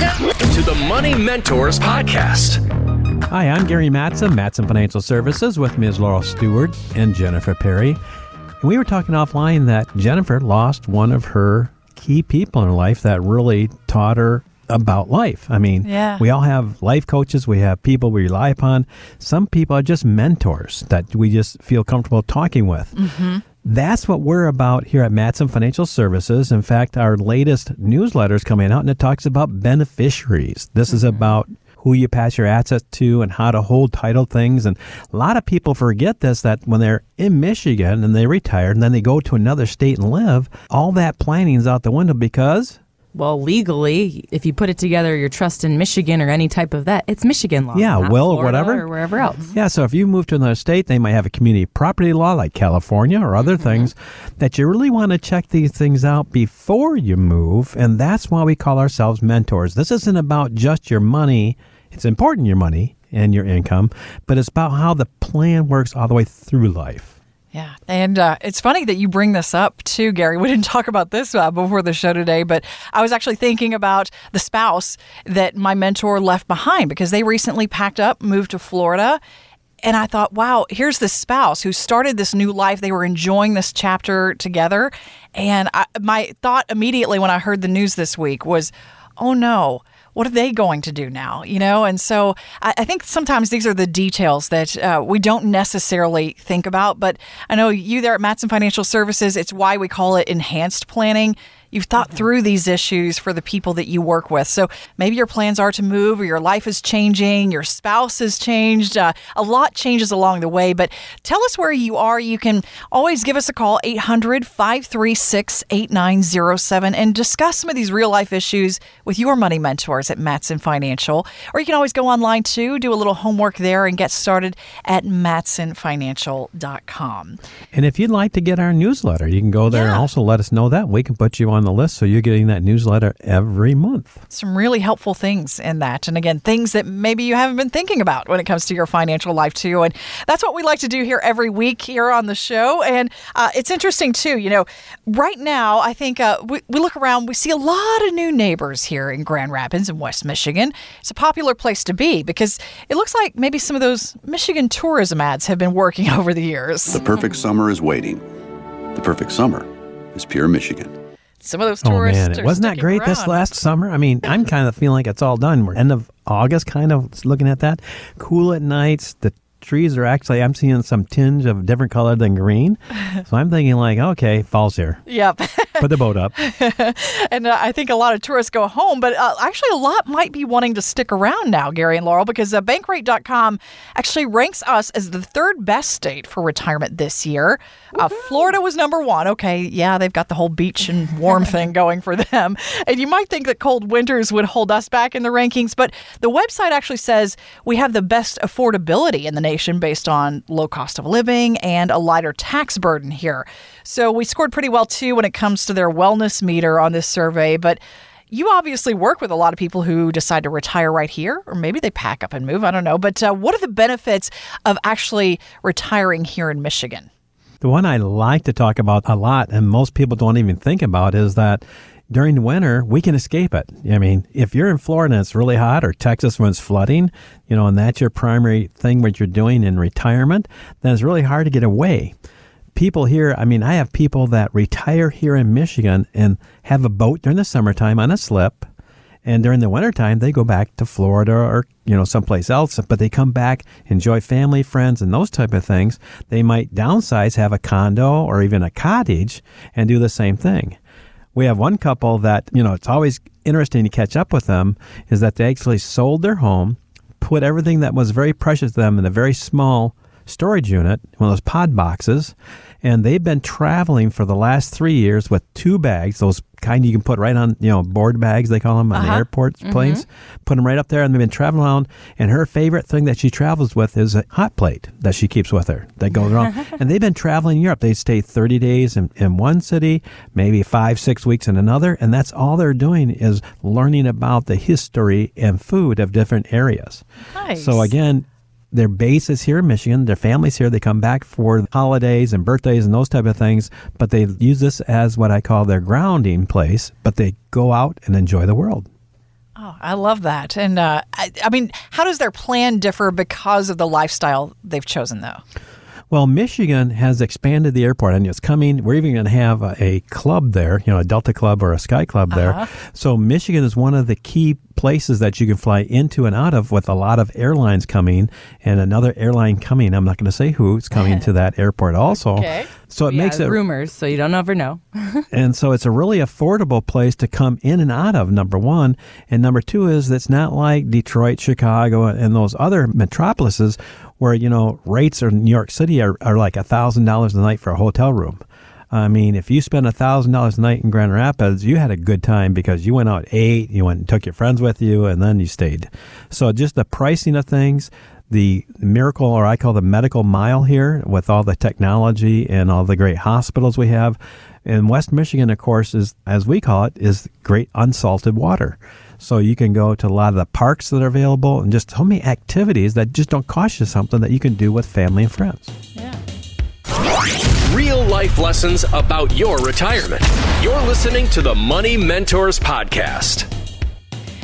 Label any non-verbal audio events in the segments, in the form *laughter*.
Welcome to the Money Mentors Podcast. Hi, I'm Gary Mattson, Mattson Financial Services. With Ms. is Laurel Stewart and Jennifer Perry. And we were talking offline that Jennifer lost one of her key people in her life that really taught her about life. I mean, Yeah. we all have life coaches, we have people we rely upon. Some people are just mentors that we just feel comfortable talking with. Mm-hmm. That's what we're about here at Mattson Financial Services. In fact, our latest newsletter is coming out and it talks about beneficiaries. This is mm-hmm. about who you pass your assets to and how to hold title things. And a lot of people forget this that when they're in Michigan and they retire and then they go to another state and live, all that planning is out the window because Well, legally, if you put it together, your trust in Michigan or any type of that, it's Michigan law. Yeah, will or whatever. or wherever else. Yeah, so if you move to another state, they might have a community property law like California or other mm-hmm. things that you really want to check these things out before you move. And that's why we call ourselves mentors. This isn't about just your money, it's important your money and your income, but it's about how the plan works all the way through life. Yeah, and uh, it's funny that you bring this up too, Gary. *laughs* We didn't talk about this uh, before the show today, but I was actually thinking about the spouse that my mentor left behind because they recently packed up, moved to Florida. And I thought, wow, here's this spouse who started this new life. They were enjoying this chapter together. And I, my thought immediately when I heard the news this week was, oh no, what are they going to do now? You know, and so I, I think sometimes these are the details that uh, we don't necessarily think about. But I know you there at Mattson Financial Services, it's why we call it enhanced planning. You've thought through these issues for the people that you work with. So maybe your plans are to move or your life is changing, your spouse has changed. Uh, a lot changes along the way. But tell us where you are. You can always give us a call, 800 536 8907, and discuss some of these real life issues with your money mentors at Mattson Financial. Or you can always go online too, do a little homework there, and get started at mattsonfinancial.com. And if you'd like to get our newsletter, you can go there and also let us know that. We can put you on the list so you're getting that newsletter every month. some really helpful things in that. And again, things that maybe you haven't been thinking about when it comes to your financial life, too. And that's what we like to do here every week here on the show. And uh, it's interesting, too. You know, right now, I think uh, we, we look around, we see a lot of new neighbors here in Grand Rapids in West Michigan. It's a popular place to be because it looks like maybe some of those Michigan tourism ads have been working *laughs* over the years. The perfect summer is waiting. The perfect summer is pure Michigan. Some of those Oh tourists man, are wasn't that great this last summer? I mean, I'm kind of feeling like it's all done. We're end of August, kind of looking at that. Cool at nights. The trees are actually. I'm seeing some tinge of different color than green. *laughs* So I'm thinking like, okay, fall's here. Yep. *laughs* Put the boat up. *laughs* And uh, I think a lot of tourists go home, but uh, actually, a lot might be wanting to stick around now, Gary and Laurel, because uh, Bankrate.com actually ranks us as the third best state for retirement this year. Uh, Florida was number one. Okay, yeah, they've got the whole beach and warm *laughs* thing going for them. And you might think that cold winters would hold us back in the rankings, but the website actually says we have the best affordability in the nation based on low cost of living and a lighter tax burden here. So we scored pretty well too when it comes to their wellness meter on this survey, but you obviously work with a lot of people who decide to retire right here, or maybe they pack up and move. I don't know. But uh, what are the benefits of actually retiring here in Michigan? The one I like to talk about a lot, and most people don't even think about, is that during the winter we can escape it. I mean, if you're in Florida and it's really hot, or Texas when it's flooding, you know, and that's your primary thing what you're doing in retirement, then it's really hard to get away. People here, I mean, I have people that retire here in Michigan and have a boat during the summertime on a slip. And during the wintertime, they go back to Florida or, you know, someplace else, but they come back, enjoy family, friends, and those type of things. They might downsize, have a condo or even a cottage and do the same thing. We have one couple that, you know, it's always interesting to catch up with them is that they actually sold their home, put everything that was very precious to them in a very small storage unit, one of those pod boxes, and they've been traveling for the last three years with two bags, those kind you can put right on, you know, board bags they call them on the uh-huh. airport mm-hmm. planes. Put them right up there, and they've been traveling around. And her favorite thing that she travels with is a hot plate that she keeps with her that goes around. *laughs* and they've been traveling Europe. They stay thirty days in, in one city, maybe five, six weeks in another, and that's all they're doing is learning about the history and food of different areas. Nice. So again, their base is here in Michigan. Their family's here. They come back for holidays and birthdays and those type of things. But they use this as what I call their grounding place. But they go out and enjoy the world. Oh, I love that. And uh, I, I mean, how does their plan differ because of the lifestyle they've chosen, though? Well, Michigan has expanded the airport and it's coming. We're even going to have a, a, club there, you know, a Delta Club or a Sky Club there. Uh-huh. So, Michigan is one of the key places that you can fly into and out of with a lot of airlines coming and another airline coming. I'm not going to say who's coming *laughs* to that airport also. Okay. So it yeah, makes it rumors, so you don't ever know. *laughs* and so it's a really affordable place to come in and out of. Number one, and number two is it's not like Detroit, Chicago, and those other metropolises where you know rates in New York City are, are like a thousand dollars a night for a hotel room. I mean, if you spend a thousand dollars a night in Grand Rapids, you had a good time because you went out ate, you went and took your friends with you, and then you stayed. So just the pricing of things, the miracle, or I call the medical mile here, with all the technology and all the great hospitals we have. In West Michigan, of course, is as we call it, is great unsalted water. So you can go to a lot of the parks that are available and just so many activities that just don't cost you something that you can do with family and friends. Yeah. Real life lessons about your retirement. You're listening to the Money Mentors Podcast.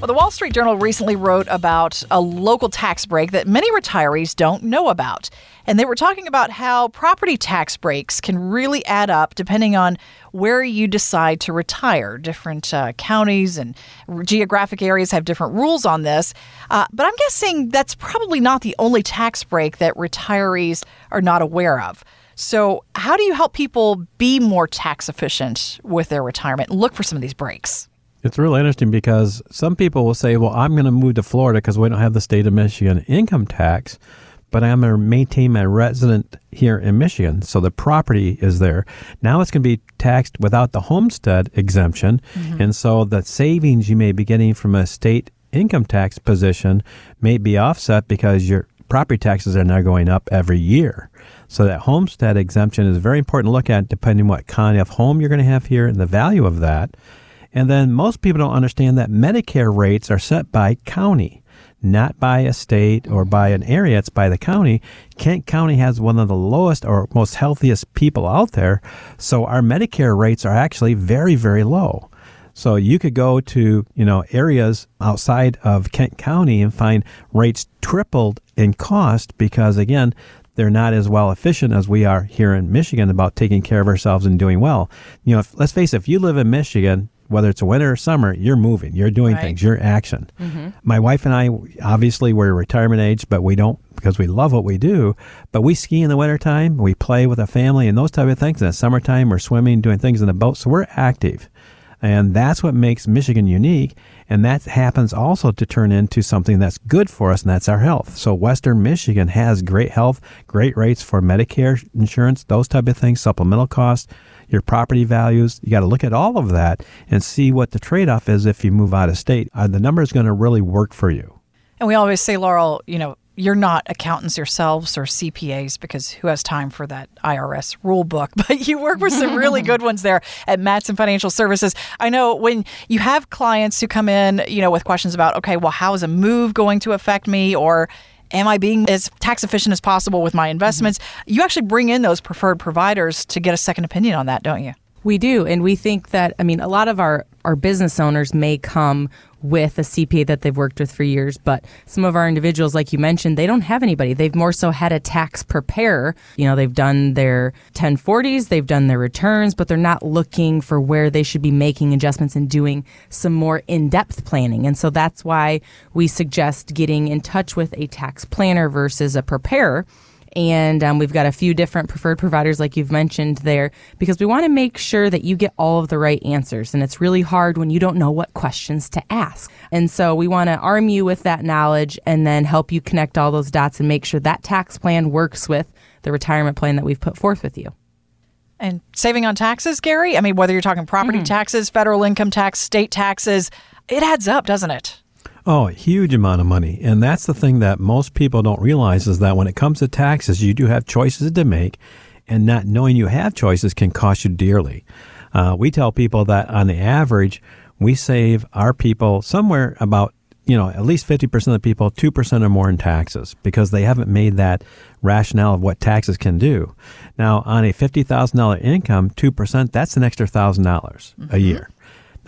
Well, the Wall Street Journal recently wrote about a local tax break that many retirees don't know about. And they were talking about how property tax breaks can really add up depending on where you decide to retire. Different uh, counties and geographic areas have different rules on this. Uh, but I'm guessing that's probably not the only tax break that retirees are not aware of. So, how do you help people be more tax efficient with their retirement? Look for some of these breaks. It's really interesting because some people will say, well, I'm going to move to Florida because we don't have the state of Michigan income tax, but I'm going to maintain my resident here in Michigan. So the property is there. Now it's going to be taxed without the homestead exemption. Mm-hmm. And so the savings you may be getting from a state income tax position may be offset because your property taxes are now going up every year. So that homestead exemption is very important to look at depending what kind of home you're going to have here and the value of that. And then most people don't understand that Medicare rates are set by county, not by a state or by an area. It's by the county. Kent County has one of the lowest or most healthiest people out there. So our Medicare rates are actually very, very low. So you could go to, you know, areas outside of Kent County and find rates tripled in cost because again, they're not as well efficient as we are here in Michigan about taking care of ourselves and doing well. You know, if, let's face it, if you live in Michigan, whether it's a winter or summer, you're moving, you're doing right. things, you're action. Mm-hmm. My wife and I, obviously, we're retirement age, but we don't because we love what we do. But we ski in the wintertime, we play with a family and those type of things. In the summertime, we're swimming, doing things in the boat. So we're active. And that's what makes Michigan unique. And that happens also to turn into something that's good for us, and that's our health. So Western Michigan has great health, great rates for Medicare insurance, those type of things, supplemental costs your property values. You got to look at all of that and see what the trade off is if you move out of state. Are the numbers going to really work for you? And we always say, Laurel, you know, you're not accountants yourselves or CPAs because who has time for that IRS rule book? *laughs* But you work with some really good ones there at Mattson Financial Services. I know when you have clients who come in, you know, with questions about, okay, well, how is a move going to affect me? Or Am I being as tax efficient as possible with my investments? Mm-hmm. You actually bring in those preferred providers to get a second opinion on that, don't you? We do. And we think that, I mean, a lot of our, our business owners may come with a CPA that they've worked with for years. But some of our individuals, like you mentioned, they don't have anybody. They've more so had a tax preparer. You know, they've done their 1040s, they've done their returns, but they're not looking for where they should be making adjustments and doing some more in depth planning. And so that's why we suggest getting in touch with a tax planner versus a preparer and um, we've got a few different preferred providers, like you've mentioned there, because we want to make sure that you get all of the right answers. And it's really hard when you don't know what questions to ask. And so we want to arm you with that knowledge and then help you connect all those dots and make sure that tax plan works with the retirement plan that we've put forth with you. And saving on taxes, Gary? I mean, whether you're talking property mm-hmm. taxes, federal income tax, state taxes, it adds up, doesn't it? Oh, a huge amount of money. And that's the thing that most people don't realize is that when it comes to taxes, you do have choices to make, and not knowing you have choices can cost you dearly. Uh, we tell people that on the average, we save our people somewhere about you know, at least 50% of the people, 2% or more in taxes because they haven't made that rationale of what taxes can do. Now, on a $50,000 income, 2%, that's an extra $1,000 mm-hmm. a year.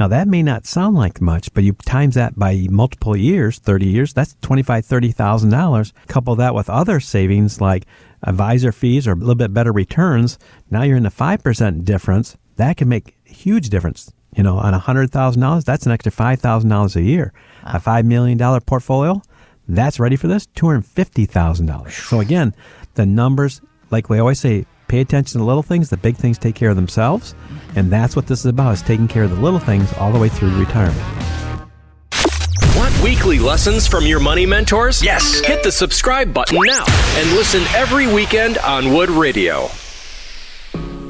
Now, that may not sound like much, but you times that by multiple years, 30 years, that's $25,000, $30,000. Couple that with other savings like advisor fees or a little bit better returns. Now you're in the 5% difference. That can make a huge difference. You know, on $100,000, that's an extra $5,000 a year. A $5 million portfolio, that's ready for this $250,000. So again, the numbers, like we always say, pay attention to the little things, the big things take care of themselves. And that's what this is about, is taking care of the little things all the way through retirement. Want weekly lessons from your money mentors? Yes. Hit the subscribe button now and listen every weekend on Wood Radio.